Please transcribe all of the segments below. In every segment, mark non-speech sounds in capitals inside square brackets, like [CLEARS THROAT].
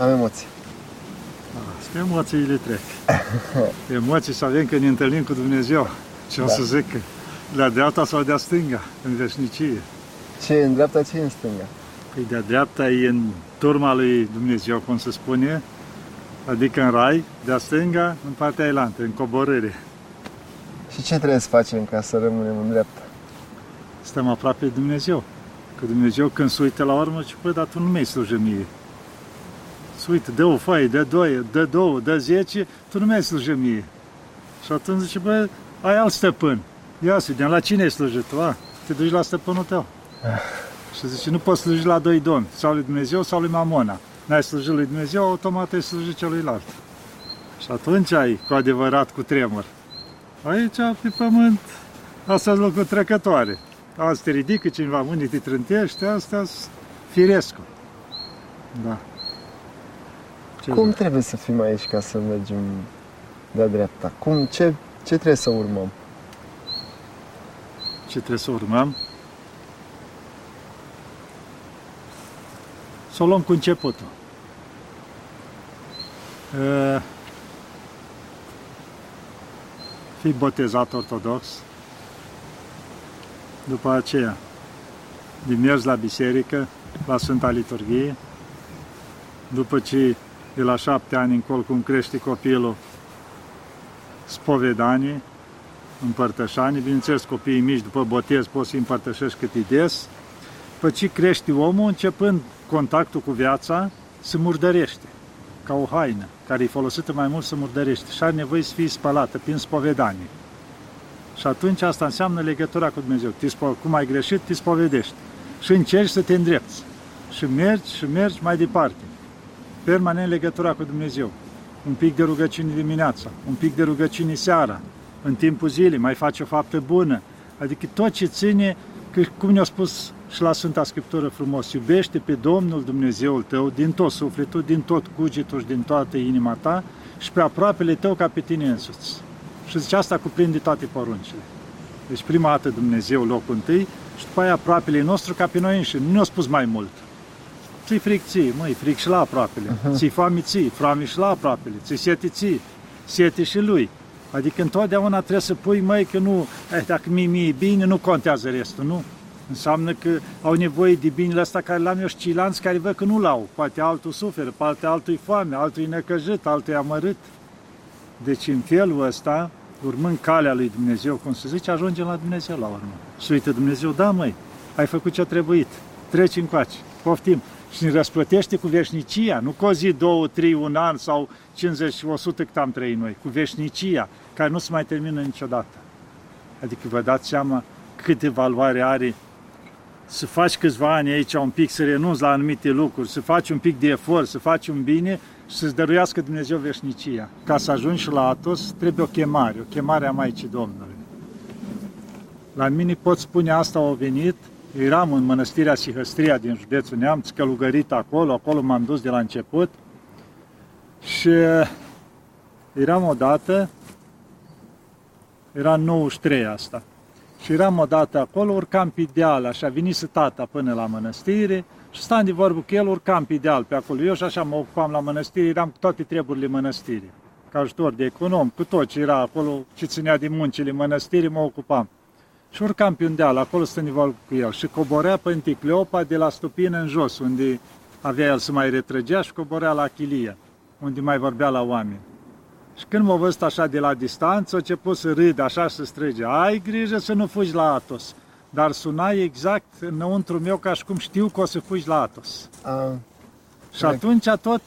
Am emoții. Da, emoțiile trec. [LAUGHS] Emoții să avem când ne întâlnim cu Dumnezeu. Ce da. o să zic? La dreapta sau de-a stânga, în veșnicie. Ce e în dreapta, ce e în stânga? Păi de-a dreapta e în turma lui Dumnezeu, cum se spune, adică în rai, de-a stânga, în partea elantă, în coborâre. Și ce trebuie să facem ca să rămânem în dreapta? Stăm aproape de Dumnezeu. Că Dumnezeu când se uită la urmă, ce păi, dar tu nu mi-ai slujit mie. Se uită, dă o foaie, dă doi, dă două, dă zece, tu nu mi-ai slujit mie. Și atunci zice, bă, ai alt stăpân. Ia să vedem, la cine ai slujit tu? A? Te duci la stăpânul tău. Și zice, nu poți sluji la doi domni, sau lui Dumnezeu sau lui Mamona. N-ai slujit lui Dumnezeu, automat ai slujit celuilalt. Și atunci ai cu adevărat cu tremur. Aici, pe pământ, asta sunt lucruri trecătoare. Azi te ridică cineva, mâinii te trântește, astea firescu. Da. Ce Cum trebuie să fim aici ca să mergem de dreapta? Cum, ce, ce trebuie să urmăm? Ce trebuie să urmăm? Să o luăm cu începutul. Fii botezat ortodox, după aceea, din mers la biserică, la Sfânta Liturghie, după ce de la șapte ani încolo, cum crește copilul, spovedanie, împărtășanie, bineînțeles copiii mici după botez poți să împărtășești cât e des, după ce crește omul, începând contactul cu viața, se murdărește, ca o haină, care e folosită mai mult să murdărește și are nevoie să fie spălată prin spovedanie. Și atunci asta înseamnă legătura cu Dumnezeu. Cum ai greșit, te spovedești. Și încerci să te îndrepți. Și mergi și mergi mai departe. Permanent legătura cu Dumnezeu. Un pic de rugăciune dimineața, un pic de rugăciune seara, în timpul zilei, mai faci o faptă bună. Adică tot ce ține, că, cum ne-a spus și la Sfânta Scriptură frumos, iubește pe Domnul Dumnezeul tău din tot sufletul, din tot cugetul și din toată inima ta și pe aproapele tău ca pe tine însuți. Și zice, asta cuprinde toate poruncile. Deci prima dată Dumnezeu locul întâi și după aia aproapele nostru ca pe noi înșine. Nu ne-a spus mai mult. Ți-i fric ție, măi, fric și la aproapele. Uh-huh. Ți-i foame ție, foame și la aproapele. Ți-i sete ție, sete și lui. Adică întotdeauna trebuie să pui, măi, că nu, eh, dacă mie, mie bine, nu contează restul, nu? Înseamnă că au nevoie de binele ăsta care l-am eu și ceilalți care văd că nu l-au. Poate altul suferă, poate altul e foame, altul e necăjit, altul e amărât. Deci în felul ăsta urmând calea lui Dumnezeu, cum se zice, ajungem la Dumnezeu la urmă. Și uite, Dumnezeu, da, măi, ai făcut ce a trebuit, treci încoace, poftim. Și ne răsplătește cu veșnicia, nu cu o zi, două, trei, un an sau 50, 100 cât am trăit noi, cu veșnicia, care nu se mai termină niciodată. Adică vă dați seama câte valoare are să faci câțiva ani aici un pic, să renunți la anumite lucruri, să faci un pic de efort, să faci un bine și să-ți dăruiască Dumnezeu veșnicia. Ca să ajungi și la Atos, trebuie o chemare, o chemare a Maicii Domnului. La mine pot spune asta au venit, eram în mănăstirea Sihăstria din județul Neamț, călugărit acolo, acolo m-am dus de la început și eram odată, era 93 asta, și eram odată acolo, urcam pe deal, așa, venise tata până la mănăstire și stăm de vorbă cu el, urcam pe deal pe acolo. Eu și așa mă ocupam la mănăstire, eram cu toate treburile mănăstirii. Ca ajutor de econom, cu tot ce era acolo, ce ținea din muncile mănăstirii, mă ocupam. Și urcam pe un deal, acolo stăm de vorbă cu el. Și coborea pe Anticleopa de la Stupină în jos, unde avea el să mai retrăgea și coborea la Achilia, unde mai vorbea la oameni. Și când m-a văzut așa de la distanță, a început să râd, așa să strige, ai grijă să nu fugi la Atos. Dar suna exact înăuntru meu ca și cum știu că o să fugi la Atos. A, și atunci tot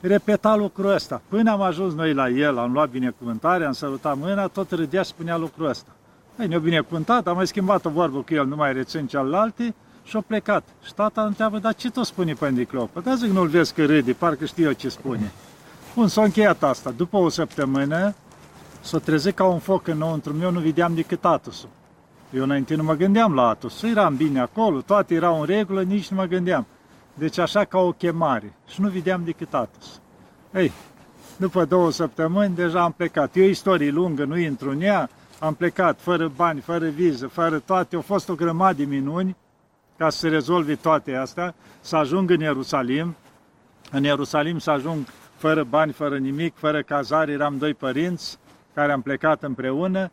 repeta lucrul ăsta. Până am ajuns noi la el, am luat binecuvântare, am salutat mâna, tot râdea și spunea lucrul ăsta. Ei, ne-a binecuvântat, am mai schimbat o vorbă cu el, nu mai rețin cealaltă și a plecat. Și tata întreabă, dar ce tot spune pe Păi Da, zic, nu-l vezi că râde, parcă știu eu ce spune. Bun, s-a încheiat asta. După o săptămână, s-a trezit ca un foc înăuntru meu, nu vedeam decât Atusul. Eu înainte nu mă gândeam la Atos. Eram bine acolo, toate erau în regulă, nici nu mă gândeam. Deci așa ca o chemare. Și nu vedeam decât Atos. Ei, după două săptămâni deja am plecat. E o istorie lungă, nu intru în ea. Am plecat fără bani, fără viză, fără toate. Au fost o grămadă de minuni ca să se rezolve toate astea, să ajung în Ierusalim, în Ierusalim să ajung fără bani, fără nimic, fără cazare, eram doi părinți care am plecat împreună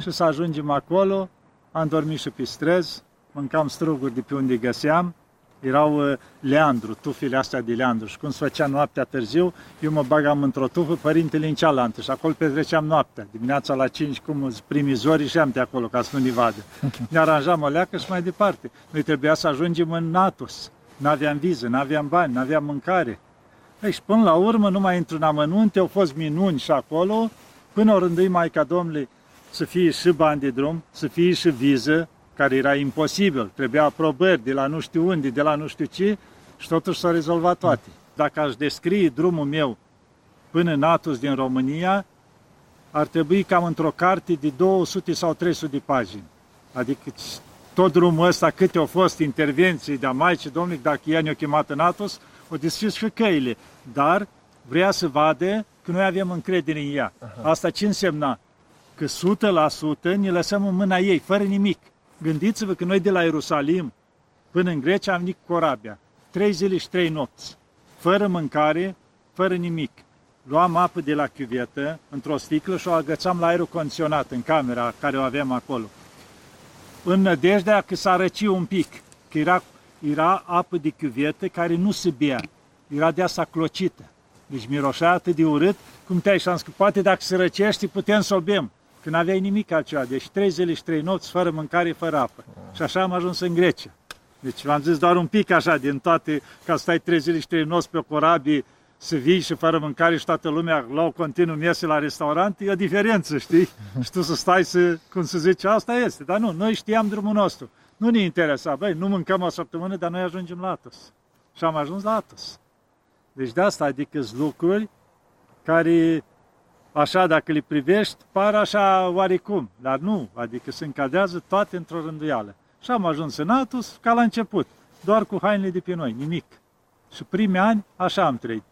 și să ajungem acolo, am dormit și pe străzi, mâncam struguri de pe unde găseam, erau uh, leandru, tufile astea de leandru și cum se făcea noaptea târziu, eu mă bagam într-o tufă, părintele în cealaltă și acolo petreceam noaptea. Dimineața la 5, cum primii zori și am de acolo ca să nu ne vadă. [LAUGHS] Ne aranjam o leacă și mai departe. Noi trebuia să ajungem în Natus. N-aveam viză, n-aveam bani, n-aveam mâncare. Ei, și până la urmă, nu mai intru în amănunte, au fost minuni și acolo, până o rândui Maica Domnului să fie și bani de drum, să fie și viză, care era imposibil, trebuia aprobări de la nu știu unde, de la nu știu ce, și totuși s-au rezolvat toate. Dacă aș descrie drumul meu până în Atus din România, ar trebui cam într-o carte de 200 sau 300 de pagini. Adică tot drumul ăsta, câte au fost intervenții de-a Maicii Domnului, dacă ea ne-a chemat în Atos, o deschis și căile. Dar vrea să vadă că noi avem încredere în ea. Aha. Asta ce însemna? Că 100% ne lăsăm în mâna ei, fără nimic. Gândiți-vă că noi de la Ierusalim până în Grecia am venit cu corabia. Trei zile și trei nopți. Fără mâncare, fără nimic. Luam apă de la chiuvetă într-o sticlă și o agățam la aerul condiționat în camera care o aveam acolo. În nădejdea că s-a răcit un pic, că era, era apă de chiuvetă care nu se bea. Era de asta clocită. Deci miroșea atât de urât, cum te-ai șans că poate dacă se răcește putem să o bem când aveai nimic altceva. Deci trei zile și trei nopți fără mâncare, fără apă. Și așa am ajuns în Grecia. Deci v-am zis doar un pic așa din toate, ca să stai trei zile și trei nopți pe o corabie, să vii și fără mâncare și toată lumea la o continuu mese la restaurant, e o diferență, știi? [LAUGHS] și tu să stai să, cum să zice, asta este. Dar nu, noi știam drumul nostru. Nu ne interesa, băi, nu mâncăm o săptămână, dar noi ajungem la Atos. Și am ajuns la Atos. Deci de asta, adică lucruri care așa dacă le privești, par așa oarecum, dar nu, adică se încadrează toate într-o rânduială. Și am ajuns în Atus ca la început, doar cu hainele de pe noi, nimic. Și primii ani așa am trăit.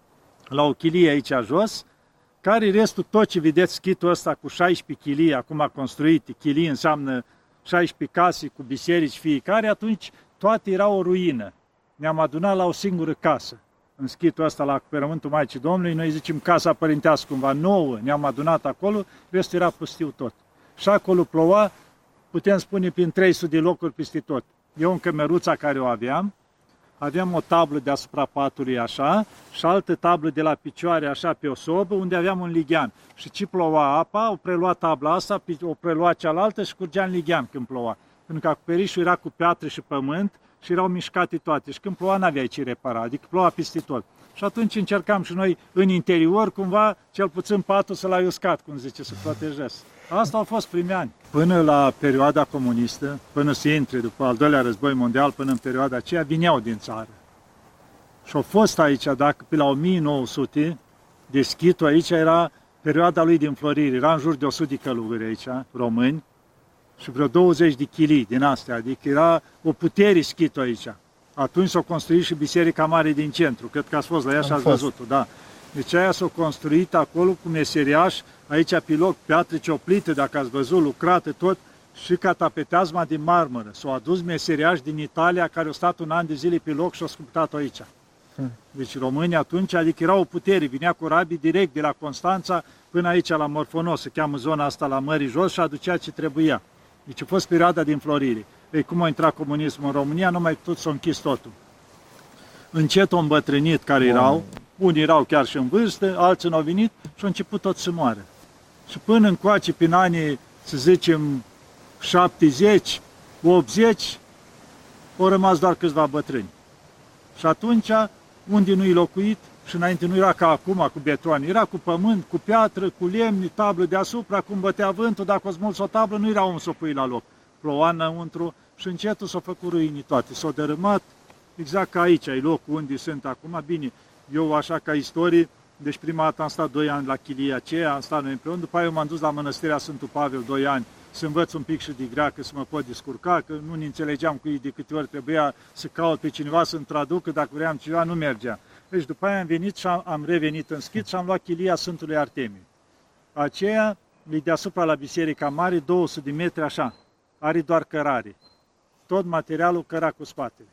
La o chilie aici jos, care restul, tot ce vedeți schitul ăsta cu 16 chilii, acum construite, chilii înseamnă 16 case cu biserici fiecare, atunci toate erau o ruină. Ne-am adunat la o singură casă în schitul ăsta la acoperământul Maicii Domnului, noi zicem casa părintească cumva nouă, ne-am adunat acolo, restul era pustiu tot. Și acolo ploua, putem spune, prin 300 de locuri peste tot. Eu în cămeruța care o aveam, aveam o tablă deasupra patului așa și altă tablă de la picioare așa pe o sobă unde aveam un lighean. Și ce ploua apa, o prelua tabla asta, o prelua cealaltă și curgea în lighean când ploua. Pentru că acoperișul era cu piatră și pământ și erau mișcate toate. Și când ploua, n-aveai ce repara, adică ploua peste tot. Și atunci încercam și noi în interior, cumva, cel puțin patul să l-ai uscat, cum zice, să protejezi. Asta au fost primii ani. Până la perioada comunistă, până să intre după al doilea război mondial, până în perioada aceea, vineau din țară. Și au fost aici, dacă pe la 1900, deschitul aici era perioada lui din florire, era în jur de 100 de călugări aici, români, și vreo 20 de chilii din astea, adică era o putere schită aici. Atunci s-a construit și Biserica Mare din centru, cred că ați fost la ea și ați văzut-o, da. Deci aia s-a construit acolo cu meseriaș, aici pe loc piatră cioplită, dacă ați văzut, lucrată tot, și catapeteazma din marmură. S-au adus meseriași din Italia care au stat un an de zile pe loc și au sculptat-o aici. Hmm. Deci România atunci, adică era o putere, vinea cu rabii direct de la Constanța până aici la Morfonos, se cheamă zona asta la Mării Jos și aducea ce trebuia. Deci a fost perioada din florire. Ei, cum a intrat comunismul în România, numai tot s-a închis totul. Încet au îmbătrânit care erau, unii erau chiar și în vârstă, alții nu au venit și au început tot să moară. Și până încoace, prin anii, să zicem, 70, 80, au rămas doar câțiva bătrâni. Și atunci, unde nu-i locuit, și înainte nu era ca acum cu beton, era cu pământ, cu piatră, cu lemn, tablă deasupra, cum bătea vântul, dacă o smulți o tablă, nu era om să o pui la loc. Ploua înăuntru și încetul s-au făcut ruini toate, s-au dărâmat, exact ca aici, ai locul unde sunt acum, bine, eu așa ca istorie, deci prima dată am stat 2 ani la chilia aceea, am stat noi împreună, după aia m-am dus la mănăstirea Sfântul Pavel 2 ani, să învăț un pic și de greacă, să mă pot descurca, că nu ne înțelegeam cu ei de câte ori trebuia să caut pe cineva să-mi traducă, dacă vreau ceva, nu mergea. Deci după aia am venit și am, am revenit în schid și am luat chilia Sfântului Artemiu. Aceea e deasupra la Biserica Mare, 200 de metri așa, are doar cărare. Tot materialul căra cu spatele.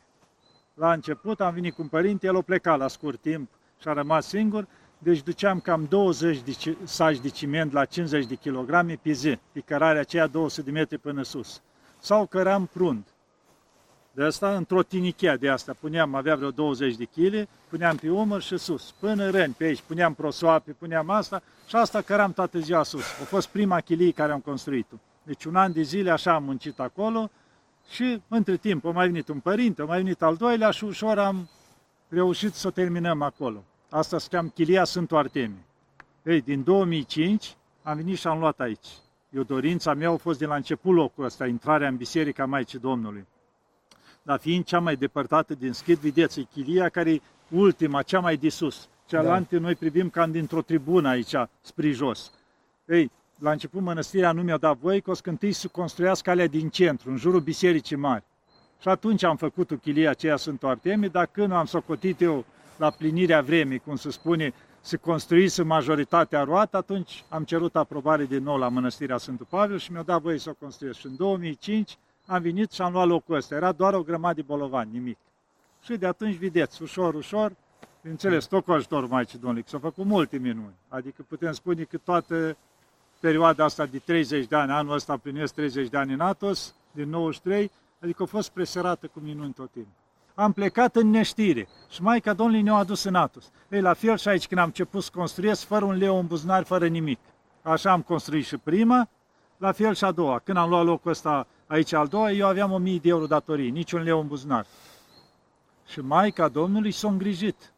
La început am venit cu un părinte, el a plecat la scurt timp și a rămas singur, deci duceam cam 20 de saci de ciment la 50 de kilograme pe zi, pe cărarea aceea 200 de metri până sus. Sau căram prund. De asta, într-o tinichea de asta, puneam, avea vreo 20 de kg, puneam pe umăr și sus, până răni pe aici, puneam prosoape, puneam asta și asta căram toată ziua sus. A fost prima chilie care am construit-o. Deci un an de zile așa am muncit acolo și între timp a mai venit un părinte, a mai venit al doilea și ușor am reușit să o terminăm acolo. Asta se cheamă Chilia Sfântul Artemie. Ei, din 2005 am venit și am luat aici. Eu, dorința mea a fost de la început locul ăsta, intrarea în Biserica Maicii Domnului. Dar fiind cea mai depărtată din schid, vedeți, e chilia care e ultima, cea mai de sus. Cealaltă da. noi privim cam dintr-o tribună aici, spre jos. Ei, la început mănăstirea nu mi-a dat voie că o scântâi să construiască alea din centru, în jurul bisericii mari. Și atunci am făcut o chilie aceea Sfântul Artemie, dar când am socotit eu la plinirea vremii, cum se spune, să construise majoritatea roată, atunci am cerut aprobare din nou la Mănăstirea Sfântul Pavel și mi-a dat voie să o construiesc. Și în 2005 am venit și am luat locul ăsta. Era doar o grămadă de bolovani, nimic. Și de atunci, vedeți, ușor, ușor, bineînțeles, tot cu ajutorul Maicii Domnului, s-au făcut multe minuni. Adică putem spune că toată perioada asta de 30 de ani, anul ăsta plinesc 30 de ani în Atos, din 93, adică a fost preserată cu minuni tot timpul. Am plecat în neștire și Maica Domnului ne-a adus în Atos. Ei, la fel și aici când am început să construiesc, fără un leu în buzunar, fără nimic. Așa am construit și prima, la fel și a doua. Când am luat locul ăsta aici al doua, eu aveam 1000 de euro datorii, niciun leu în buzunar. Și Maica Domnului s-a îngrijit.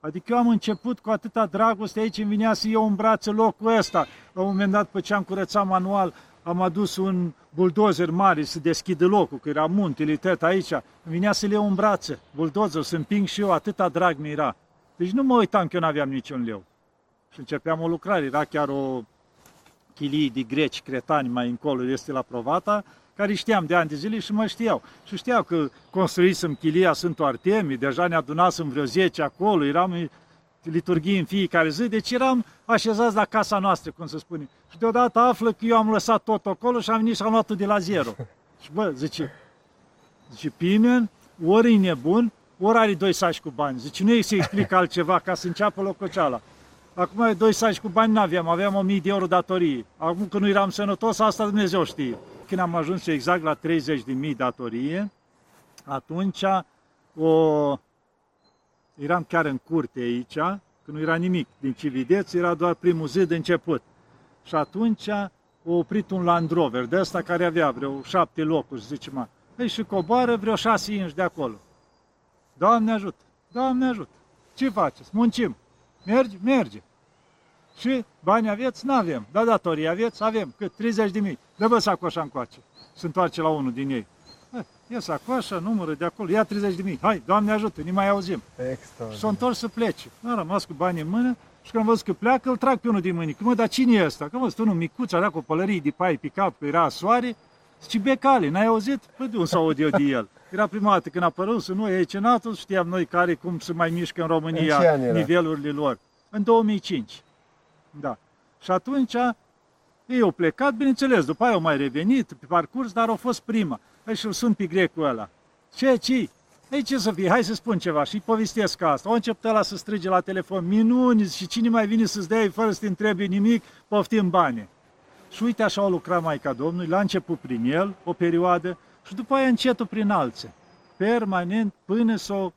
Adică eu am început cu atâta dragoste aici, îmi vinea să iau în brațe locul ăsta. La un moment dat, pe ce am curățat manual, am adus un buldozer mare să deschidă locul, că era muntele, tot aici. Îmi vinea să le iau în brațe, buldozer, să împing și eu, atâta drag mi era. Deci nu mă uitam că eu nu aveam niciun leu. Și începeam o lucrare, era chiar o chilie de greci, cretani mai încolo, este la Provata, care știam de ani de zile și mă știau. Și știau că construisem chilia Sfântul Artemii, deja ne adunasem vreo 10 acolo, eram liturghii în fiecare zi, deci eram așezați la casa noastră, cum se spune. Și deodată află că eu am lăsat tot acolo și am venit și am luat de la zero. [LAUGHS] Și bă, zice, zice, Pimen, ori e nebun, ori are doi saci cu bani. Zice, nu e să explic [LAUGHS] altceva ca să înceapă lococeala. Acum doi saci cu bani n-aveam, aveam 1000 de euro datorii. Acum când nu eram sănătos, asta Dumnezeu știe. Când am ajuns exact la 30 de mii datorie, atunci o, eram chiar în curte aici, că nu era nimic din ce vedeți, era doar primul zi de început. Și atunci a oprit un Land Rover de ăsta care avea vreo șapte locuri, zice mă. Păi și coboară vreo șase inci de acolo. Doamne ajută, Doamne ajută. Ce faceți? Muncim. Merge? Merge. Și bani aveți? Nu avem. Da, datorii aveți? Avem. Cât? 30 de mii. Dă-vă sacoșa încoace. Se întoarce la unul din ei. Ia sacoșa, numără de acolo, ia 30 de mii. Hai, Doamne ajută, ne mai auzim. Extra. Și s-a întors să plece. A rămas cu bani în mână și când am văzut că pleacă, îl trag pe unul din mâini. Mă, dar cine e ăsta? Că mă, unul micuț, avea cu pălării de pai pe cap, că era soare. Zice, becale, n-ai auzit? Păi de unde s aud eu de el? Era prima dată când a apărut să nu e cenatul, știam noi care, cum se mai mișcă în România în nivelurile lor. În 2005. Da. Și atunci ei au plecat, bineînțeles, după aia au mai revenit pe parcurs, dar au fost prima. Hai și-l sun pe grecul ăla. Ce, ce? Ei, ce să fie? Hai să spun ceva și povestesc asta. Au început ăla să strige la telefon, minuni, și cine mai vine să-ți dea fără să te întrebi nimic, poftim bani. Și uite așa a lucrat Maica Domnului, la început prin el, o perioadă, și după aia încetul prin alții. Permanent, până s-a,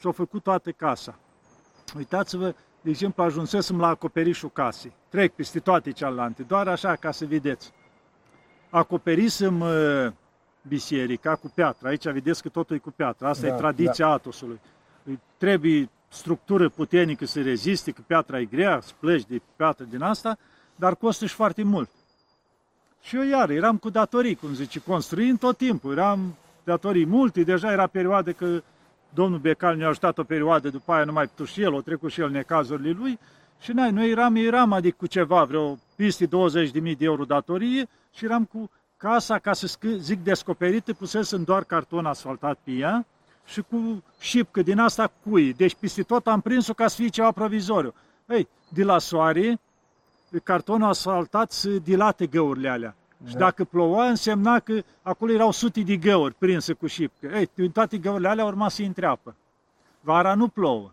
s-a făcut toată casa. Uitați-vă, de exemplu, ajunsesem la acoperișul casei. Trec peste toate cealaltă, doar așa ca să vedeți. Acoperisem uh, biserica cu piatră. Aici vedeți că totul e cu piatră. Asta da, e tradiția da. Atosului. Îi trebuie structură puternică să reziste, că piatra e grea, să pleci de piatră din asta, dar costă și foarte mult. Și eu iar eram cu datorii, cum zice, construind tot timpul. Eram datorii multe, deja era perioadă că domnul Becal ne-a ajutat o perioadă, după aia nu mai putut și el, o trecut și el necazurile lui și noi, noi eram, eram adică cu ceva, vreo peste 20.000 de euro datorie și eram cu casa, ca să zic descoperită, pusesem doar carton asfaltat pe ea și cu șipcă din asta cui. Deci peste tot am prins-o ca să fie ceva provizoriu. Ei, de la soare, cartonul asfaltat se dilate găurile alea. Și da. dacă ploua, însemna că acolo erau sute de găuri prinse cu șipcă. Ei, toate găurile alea urma să intre apă. Vara nu plouă.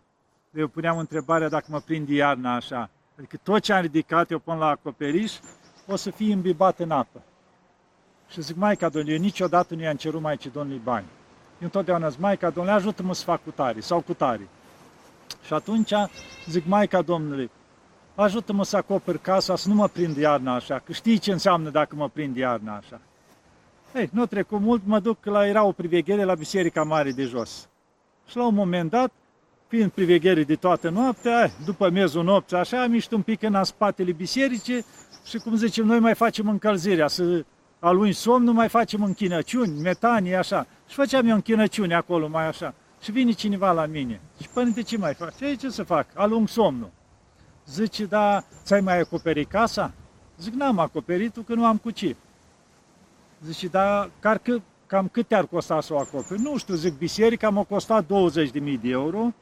Eu puneam întrebarea dacă mă prind iarna așa. Adică tot ce am ridicat eu până la acoperiș o să fie imbibat în apă. Și zic, Maica Domnului, eu niciodată nu i-am cerut Maicii Domnului bani. Eu întotdeauna zic, Maica Domnului, ajută-mă să fac cu tare sau cu tare. Și atunci zic, Maica Domnului, ajută-mă să acoperi casa, să nu mă prind iarna așa, că știi ce înseamnă dacă mă prind iarna așa. Ei, nu trecut mult, mă duc la, era o priveghere la Biserica Mare de jos. Și la un moment dat, fiind priveghere de toată noaptea, după miezul nopții, așa, am ieșit un pic în spatele bisericii și, cum zicem, noi mai facem încălzirea, să alungi somnul, mai facem închinăciuni, metanii, așa. Și făceam eu închinăciuni acolo, mai așa. Și vine cineva la mine. Și părinte, ce mai faci? Ei, ce să fac? Alung somnul. Zice, da, ți-ai mai acoperit casa? Zic, n-am acoperit că nu am cu ce. Zice, da, car, cam cât te-ar costa să o acoperi? Nu știu, zic, biserica m-a costat 20.000 de euro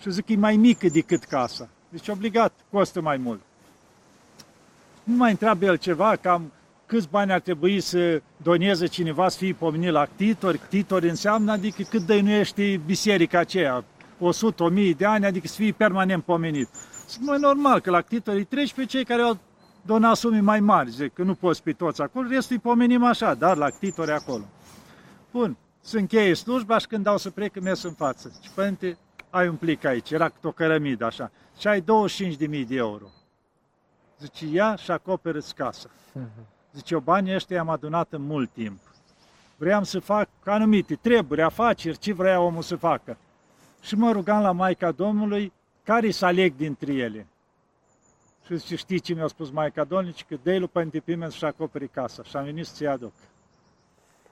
și zic, e mai mică decât casa. Deci, obligat, costă mai mult. Nu mai întreabă el ceva, cam câți bani ar trebui să doneze cineva să fie pomenit la ctitori. Ctitori înseamnă, adică cât dăinuiește biserica aceea, 100, 1000 de ani, adică să fie permanent pomenit. Zic, mai normal că la ctitorii treci pe cei care au donat sume mai mari, zic, că nu poți pe toți acolo, restul îi pomenim așa, dar la ctitori acolo. Bun, se încheie slujba și când dau să plec, mers în față. Și părinte, ai un plic aici, era o cărămidă așa, și ai 25.000 de euro. Zice, ia și acoperă-ți casa. Zice, eu banii ăștia am adunat în mult timp. Vreau să fac anumite treburi, afaceri, ce vrea omul să facă. Și mă rugam la Maica Domnului care să aleg dintre ele. Și zice, știi ce mi-a spus Maica Domnului? Că dă-i lui Părinte Pimen să-și acoperi casa. Și am venit să-ți aduc.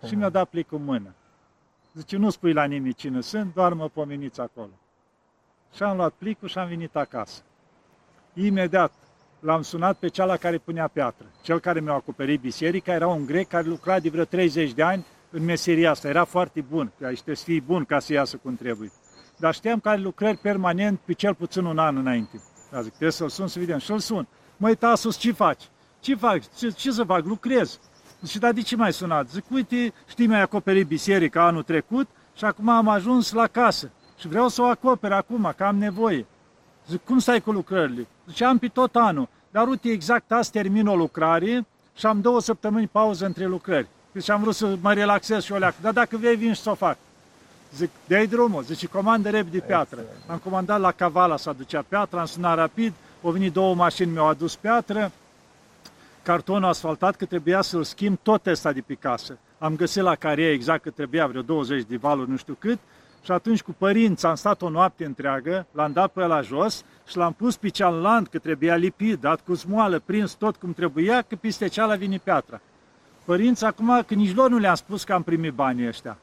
Și mi-a dat plicul în mână. Zice, nu spui la nimeni cine sunt, doar mă pomeniți acolo. Și am luat plicul și am venit acasă. Imediat l-am sunat pe cea la care punea piatră. Cel care mi-a acoperit biserica era un grec care lucra de vreo 30 de ani în meseria asta. Era foarte bun, că trebuie să fii bun ca să iasă cum trebuie. Dar știam că are lucrări permanent pe cel puțin un an înainte. Dar zic, trebuie să-l sun să vedem. Și-l sun. Măi, Tasus, ce faci? Ce faci? Ce, ce să fac? Lucrez. Și dar de ce mai sunat? Zic, uite, știi, mi-ai acoperit biserica anul trecut și acum am ajuns la casă. Și vreau să o acoper acum, că am nevoie. Zic, cum stai cu lucrările? Zice, am pe tot anul. Dar uite, exact azi termin o lucrare și am două săptămâni pauză între lucrări. Deci am vrut să mă relaxez și o leac. Dar dacă vei, vin și să o fac. Zic, dai drumul. Zice, comandă repede piatră. Excellent. Am comandat la Cavala să aducea piatră, am sunat rapid, au venit două mașini, mi-au adus piatră, cartonul asfaltat, că trebuia să-l schimb tot ăsta de pe casă. Am găsit la care exact că trebuia vreo 20 de valuri, nu știu cât, și atunci cu părinți am stat o noapte întreagă, l-am dat pe la jos și l-am pus pe cealaltă, că trebuia lipit, dat cu smoală, prins tot cum trebuia, că peste cealaltă vine piatra. Părinți, acum, că nici lor nu le-am spus că am primit banii ăștia.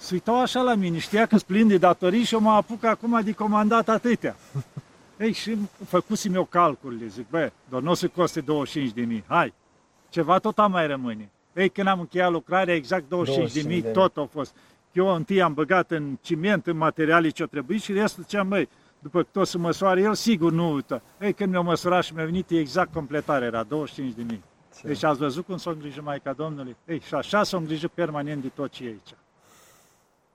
Se uitau așa la mine, știa că sunt de datorii și eu mă apuc acum de comandat atâtea. [LAUGHS] Ei, și făcusem eu calculele, zic, bă, doar nu o să coste 25 de mii, hai, ceva tot am mai rămâne. Ei, când am încheiat lucrarea, exact 25 de mii, tot au fost. Eu întâi am băgat în ciment, în materiale ce-o trebuie și restul ziceam, băi, după că tot să măsoare el, sigur nu uită. Ei, când mi-au măsurat și mi-a venit exact completare, era 25 de mii. Deci ați văzut cum s-o îngrijă Maica Domnului? Ei, și așa s-o îngrijă permanent de tot ce e aici.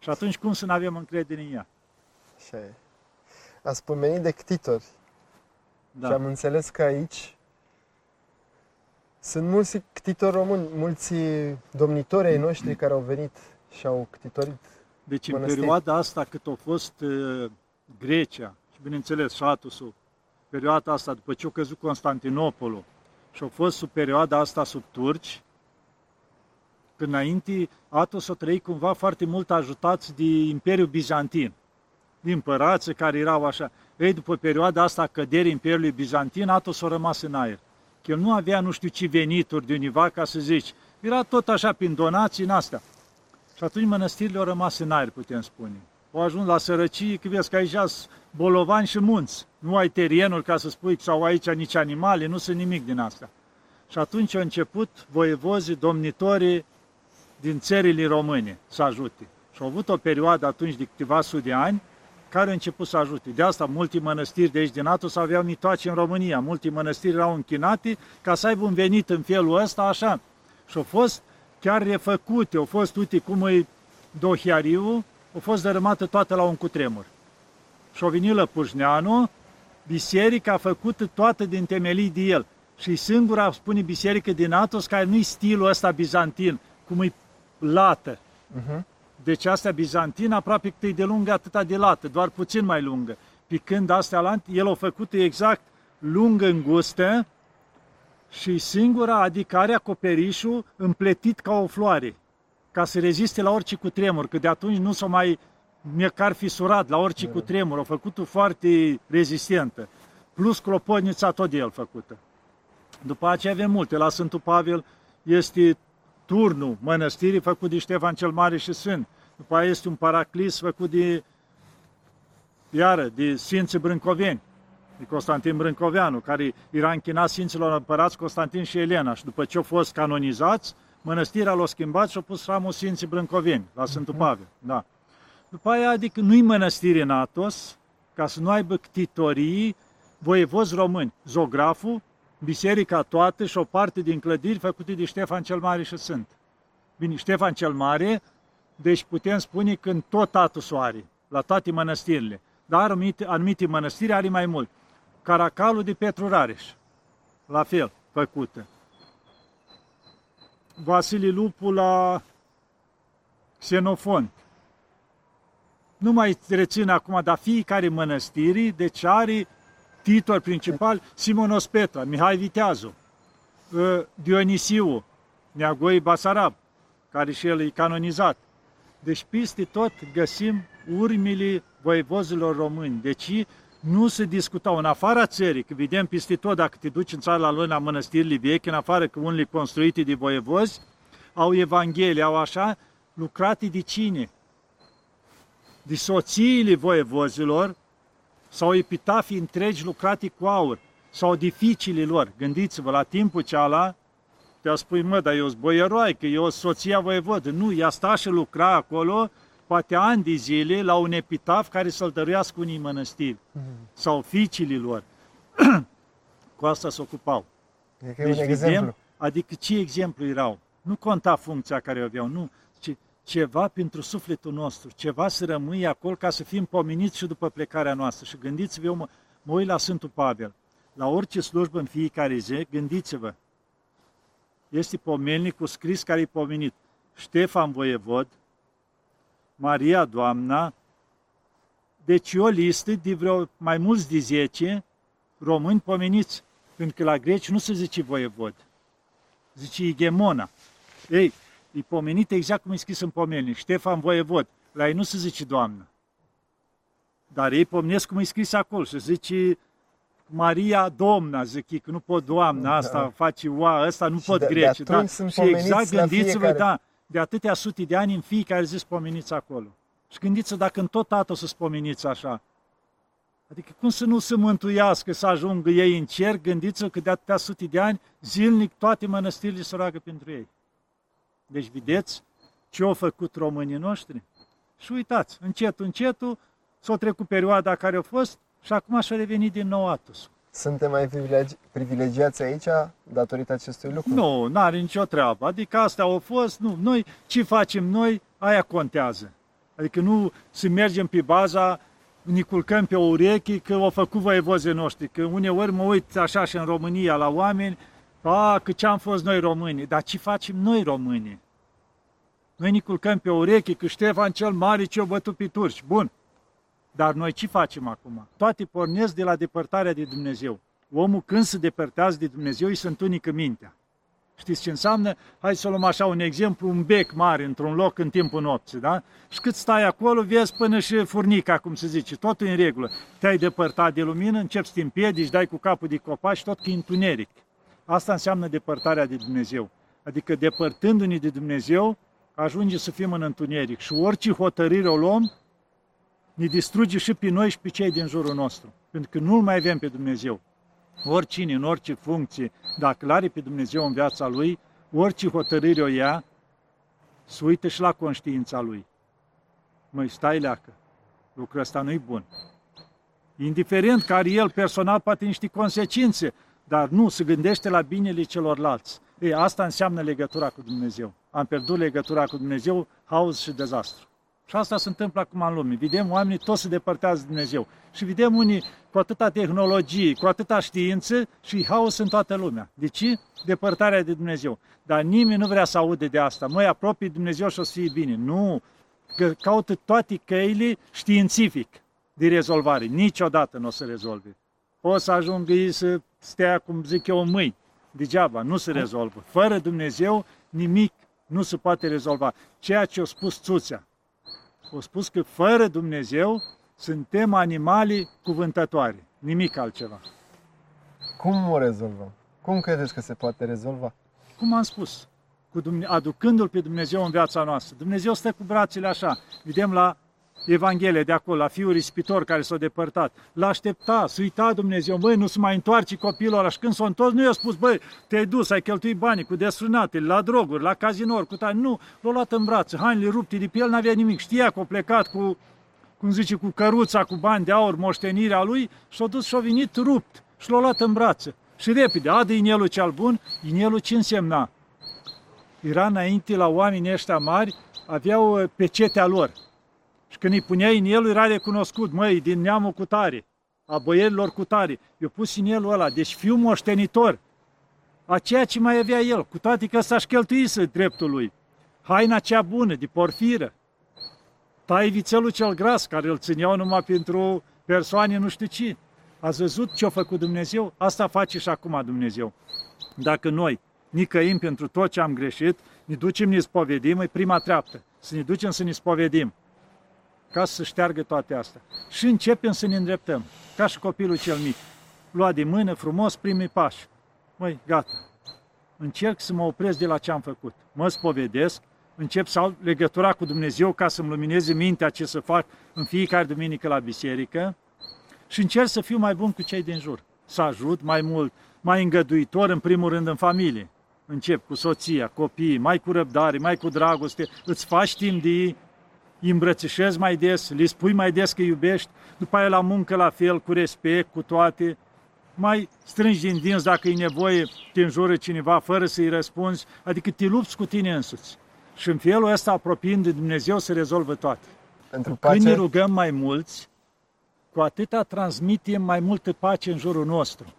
Și atunci cum să nu avem încredere în ea? Așa e. Ați pomenit de ctitori. Da. Și am înțeles că aici sunt mulți ctitori români, mulți domnitori ai noștri care au venit și au ctitorit Deci în perioada asta cât a fost uh, Grecia și bineînțeles și Atusul, perioada asta după ce a căzut Constantinopolul și a fost sub perioada asta sub turci, când înainte Atos o trăi cumva foarte mult ajutați de Imperiul Bizantin, din împărații care erau așa. Ei, după perioada asta a căderii Imperiului Bizantin, Atos a rămas în aer. Că el nu avea nu știu ce venituri de univa ca să zici. Era tot așa prin donații în astea. Și atunci mănăstirile au rămas în aer, putem spune. Au ajuns la sărăcie, că vezi că aici bolovani și munți. Nu ai terenul ca să spui că sau aici nici animale, nu sunt nimic din asta. Și atunci au început voievozii, domnitorii din țările române să ajute. Și au avut o perioadă atunci de câteva sute de ani care au început să ajute. De asta multe mănăstiri de aici din Atos aveau mitoace în România. Multe mănăstiri erau închinate ca să aibă un venit în felul ăsta așa. Și au fost chiar refăcute, au fost, uite cum e Dohiariu, au fost dărâmată toată la un cutremur. și-o venit Lăpușneanu, biserica a făcut toată din temelii de el. Și singura, spune biserică din Atos, care nu-i stilul ăsta bizantin, cum e lată. Uh-huh. Deci astea bizantin aproape cât e de lungă, atâta de lată, doar puțin mai lungă. Pe când astea lant, el a făcut exact lungă, îngustă și singura, adică are acoperișul împletit ca o floare, ca să reziste la orice cutremur, că de atunci nu s-o mai măcar fisurat la orice da. cutremur, a făcut-o foarte rezistentă. Plus clopotnița tot de el făcută. După aceea avem multe. La Sfântul Pavel este turnul mănăstirii făcut de Ștefan cel Mare și Sfânt. După aceea este un paraclis făcut de, iară, de Sfinții Brâncoveni, de Constantin Brâncoveanu, care era închinat Sfinților Împărați Constantin și Elena. Și după ce au fost canonizați, mănăstirea l-a schimbat și a pus ramul Sfinții Brâncoveni, la Sfântul mhm. Pavel. Da. După aia, adică nu-i mănăstire în Atos, ca să nu aibă ctitorii, voievozi români. Zograful, biserica toată și o parte din clădiri făcute de Ștefan cel Mare și sunt. Bine, Ștefan cel Mare, deci putem spune că în tot Atosul are, la toate mănăstirile. Dar anumite, anumite mănăstiri are mai mult. Caracalul de Petru Rareș, la fel, făcută. Vasile Lupu la Xenofont nu mai rețin acum, dar fiecare mănăstiri, deci are titul principal Simonos Petra, Mihai Viteazu, ă, Dionisiu, Neagoi Basarab, care și el e canonizat. Deci peste tot găsim urmile voievozilor români. Deci nu se discutau în afara țării, că vedem peste tot, dacă te duci în țara la luna mănăstirile vechi, în afară că unele construite de voievozi, au Evanghelie, au așa, lucrate de cine? de soțiile voievozilor sau epitafii întregi lucrate cu aur sau de fiicile lor. Gândiți-vă, la timpul ceala, te-a spui, mă, dar eu sunt că eu soția voievodă. Nu, ea sta și lucra acolo, poate ani de zile, la un epitaf care să-l dăruiască unii mănăstiri mm. sau fiicile lor. [CLEARS THROAT] cu asta se ocupau. E deci, un vedem, exemplu. Adică ce exemplu erau? Nu conta funcția care o aveau, nu ceva pentru sufletul nostru, ceva să rămâie acolo ca să fim pomeniți și după plecarea noastră. Și gândiți-vă, eu mă, mă uit la Sfântul Pavel, la orice slujbă în fiecare zi, gândiți-vă, este pomelnicul scris care e pomenit. Ștefan Voievod, Maria Doamna, deci o listă de vreo mai mulți de 10 români pomeniți, pentru că la greci nu se zice voievod, zice igemona. Ei, e pomenit exact cum e scris în pomelnic, Ștefan Voievod. La ei nu se zice Doamnă. Dar ei pomenesc cum e scris acolo, se zice Maria Domna, zic ei, că nu pot Doamna, da. asta da. face oa, ăsta nu și pot de, greci. De da? Și exact gândiți-vă, fiecare... da, de atâtea sute de ani în fiecare zi spomeniți acolo. Și gândiți-vă dacă în tot atul să spomeniți așa. Adică cum să nu se mântuiască, să ajungă ei în cer, gândiți-vă că de atâtea sute de ani, zilnic, toate mănăstirile se roagă pentru ei. Deci vedeți ce au făcut românii noștri? Și uitați, încetul, încetul, s-a trecut perioada care a fost și acum și-a revenit din nou Atos. Suntem mai privilegi- privilegiați aici datorită acestui lucru? Nu, nu are nicio treabă. Adică astea au fost, nu, noi ce facem noi, aia contează. Adică nu să mergem pe baza, ne culcăm pe o ureche că au făcut voievozii noștri, că uneori mă uit așa și în România la oameni, a, că ce am fost noi români, dar ce facem noi români? Noi ne culcăm pe ureche că Ștefan cel Mare ce-o bătut pe turci. Bun. Dar noi ce facem acum? Toate pornesc de la depărtarea de Dumnezeu. Omul când se depărtează de Dumnezeu îi se întunică mintea. Știți ce înseamnă? Hai să luăm așa un exemplu, un bec mare într-un loc în timpul nopții, da? Și cât stai acolo, vezi până și furnica, cum se zice, totul în regulă. Te-ai depărtat de lumină, începi să te împiedici, dai cu capul de copaci, tot că e întuneric. Asta înseamnă depărtarea de Dumnezeu. Adică depărtându-ne de Dumnezeu, ajunge să fim în întuneric. Și orice hotărâre o luăm, ne distruge și pe noi și pe cei din jurul nostru. Pentru că nu-L mai avem pe Dumnezeu. Oricine, în orice funcție, dacă l-are pe Dumnezeu în viața lui, orice hotărâre o ia, să uite și la conștiința lui. Măi, stai leacă, lucrul ăsta nu-i bun. Indiferent că are el personal poate niște consecințe, dar nu, se gândește la binele celorlalți. Ei, asta înseamnă legătura cu Dumnezeu. Am pierdut legătura cu Dumnezeu, haos și dezastru. Și asta se întâmplă acum în lume. Vedem oamenii toți se depărtează de Dumnezeu. Și vedem unii cu atâta tehnologie, cu atâta știință și haos în toată lumea. De ce? Depărtarea de Dumnezeu. Dar nimeni nu vrea să aude de asta. Măi, apropii de Dumnezeu și o să fie bine. Nu! Că caută toate căile științific de rezolvare. Niciodată nu o să rezolve. O să ajungă ei să stea, cum zic eu, mâini. Degeaba, nu se rezolvă. Fără Dumnezeu, nimic nu se poate rezolva. Ceea ce a spus Țuțea, a spus că fără Dumnezeu suntem animale cuvântătoare, nimic altceva. Cum o rezolvăm? Cum credeți că se poate rezolva? Cum am spus, cu Dumne- aducându-L pe Dumnezeu în viața noastră. Dumnezeu stă cu brațele așa. Vedem la Evanghelie de acolo, la fiul risipitor care s-a depărtat. L-a aștepta, să uita Dumnezeu, băi, nu se mai întoarce copilul ăla. Și când s-a întors, nu i-a spus, băi, te-ai dus, ai cheltuit banii cu desfrânate, la droguri, la cazinouri, cu tare. Nu, l-a luat în brațe, hainele rupte de pe el, n-avea nimic. Știa că a plecat cu, cum zice, cu căruța, cu bani de aur, moștenirea lui și s-a dus și a venit rupt și l-a luat în brațe. Și repede, adă inelul cel bun, inelul ce însemna? Era înainte la oamenii ăștia mari, aveau uh, pecetea lor. Și când îi puneai în el, era recunoscut, măi, din neamul cu tare, a băierilor cu tare. Eu pus în el ăla, deci fiu moștenitor a ceea ce mai avea el, cu toate că s-a șcheltuise dreptul lui. Haina cea bună, de porfiră. Tai vițelul cel gras, care îl țineau numai pentru persoane nu știu ce. Ați văzut ce a făcut Dumnezeu? Asta face și acum Dumnezeu. Dacă noi nicăim pentru tot ce am greșit, ne ducem, ne spovedim, e prima treaptă. Să ne ducem să ne spovedim ca să șteargă toate astea. Și începem să ne îndreptăm, ca și copilul cel mic. Lua de mână, frumos, primii pași. Măi, gata. Încerc să mă opresc de la ce am făcut. Mă spovedesc, încep să au legătura cu Dumnezeu ca să-mi lumineze mintea ce să fac în fiecare duminică la biserică și încerc să fiu mai bun cu cei din jur. Să ajut mai mult, mai îngăduitor, în primul rând, în familie. Încep cu soția, copiii, mai cu răbdare, mai cu dragoste, îți faci timp de ei, îi îmbrățișezi mai des, le spui mai des că iubești, după aia la muncă la fel, cu respect, cu toate, mai strângi din dinți dacă e nevoie, te înjură cineva fără să-i răspunzi, adică te lupți cu tine însuți. Și în felul ăsta, apropiind de Dumnezeu, se rezolvă toate. Pentru Când ne pace, rugăm mai mulți, cu atâta transmitem mai multă pace în jurul nostru.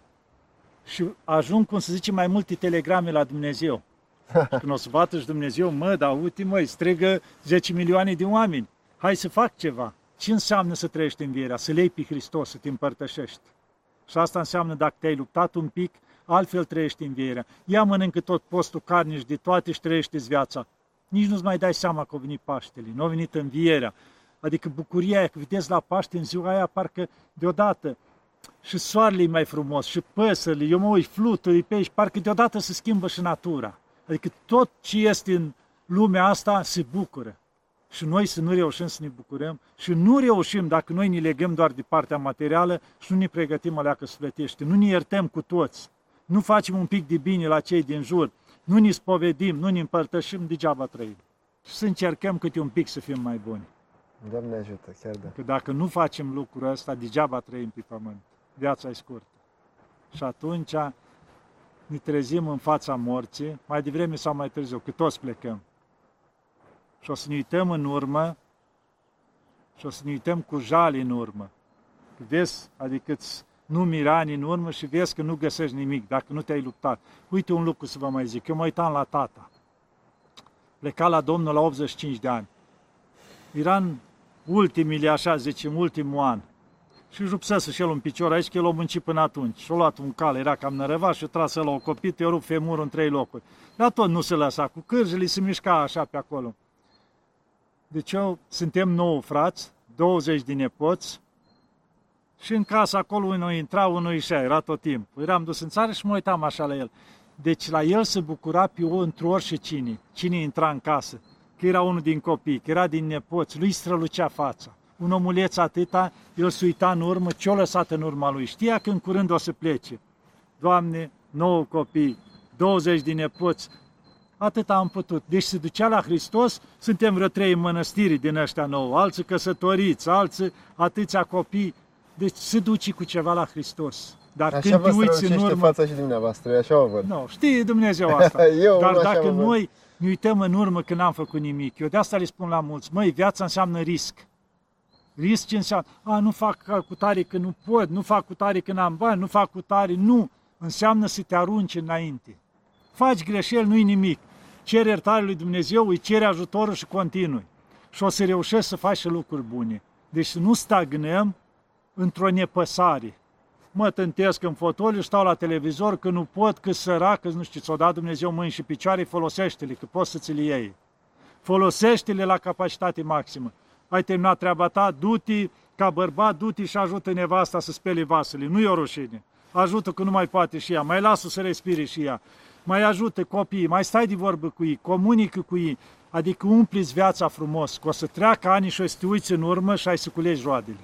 Și ajung, cum să zice, mai multe telegrame la Dumnezeu. Și când o să bată și Dumnezeu, mă, dar uite, măi, strigă 10 milioane de oameni. Hai să fac ceva. Ce înseamnă să trăiești învierea? Să lei pe Hristos, să te împărtășești. Și asta înseamnă dacă te-ai luptat un pic, altfel trăiești învierea. Ia mănâncă tot postul carne și de toate și trăiește viața. Nici nu-ți mai dai seama că a venit Paștele, nu a venit învierea. Adică bucuria aia, că vedeți la Paște în ziua aia, parcă deodată și soarele e mai frumos, și păsările, eu mă uit, fluturi pe aici, parcă deodată se schimbă și natura. Adică tot ce este în lumea asta se bucură. Și noi să nu reușim să ne bucurăm și nu reușim dacă noi ne legăm doar de partea materială și nu ne pregătim aleacă sufletește, nu ne iertăm cu toți, nu facem un pic de bine la cei din jur, nu ne spovedim, nu ne împărtășim, degeaba trăim. Și să încercăm câte un pic să fim mai buni. Doamne ajută, chiar da. Că dacă nu facem lucrul ăsta, degeaba trăim pe pământ. Viața e scurtă. Și atunci ne trezim în fața morții, mai devreme sau mai târziu, că toți plecăm. Și o să ne uităm în urmă și o să ne uităm cu jale în urmă. Că vezi, adică îți numiri ani în urmă și vezi că nu găsești nimic, dacă nu te-ai luptat. Uite un lucru să vă mai zic, eu mă uitam la tata. Pleca la Domnul la 85 de ani. Era în ultimile, așa zicem, ultimul an. Și își rupsese și el un picior aici, că el o muncit până atunci. Și-a luat un cal, era cam nărăvat și trasă la o copit, i-a rupt femurul în trei locuri. Dar tot nu se lăsa, cu cârjele se mișca așa pe acolo. Deci eu, suntem nouă frați, 20 de nepoți, și în casa acolo unul intra, unul ieșea, era tot timpul. Eram dus în țară și mă uitam așa la el. Deci la el se bucura pe o într și cine, cine intra în casă, că era unul din copii, că era din nepoți, lui strălucea fața. Un omuleț atâta, el se uita în urmă, ce-o lăsat în urma lui. Știa că în curând o să plece. Doamne, nouă copii, 20 de nepoți, atât am putut. Deci se ducea la Hristos, suntem vreo trei mănăstiri din ăștia nouă, alții căsătoriți, alții atâția copii, deci se duce cu ceva la Hristos. Dar Așa când vă te uiți în strălucește urmă... fața și dumneavoastră, eu așa o văd. Nu, știe Dumnezeu [LAUGHS] asta. Eu Dar așa dacă mă văd. noi ne uităm în urmă că n-am făcut nimic. Eu de asta le spun la mulți, măi, viața înseamnă risc. Risc ce înseamnă? A, nu fac cu tare că nu pot, nu fac cu tare că n-am bani, nu fac cu tare, nu. Înseamnă să te arunci înainte. Faci greșeli, nu-i nimic. Ceri iertare lui Dumnezeu, îi ceri ajutorul și continui. Și o să reușești să faci și lucruri bune. Deci să nu stagnăm într-o nepăsare. Mă tântesc în fotoliu, stau la televizor, că nu pot, că sărac, că nu știu, ți-o dat Dumnezeu mâini și picioare, folosește-le, că poți să ți le iei. Folosește-le la capacitate maximă. Ai terminat treaba ta, du-te ca bărbat, du-te și ajută nevasta să spele vasele. Nu e o rușine. Ajută că nu mai poate și ea, mai lasă să respire și ea. Mai ajută copiii, mai stai de vorbă cu ei, comunică cu ei, adică umpliți viața frumos, că o să treacă ani și o să te uiți în urmă și ai să culegi roadele.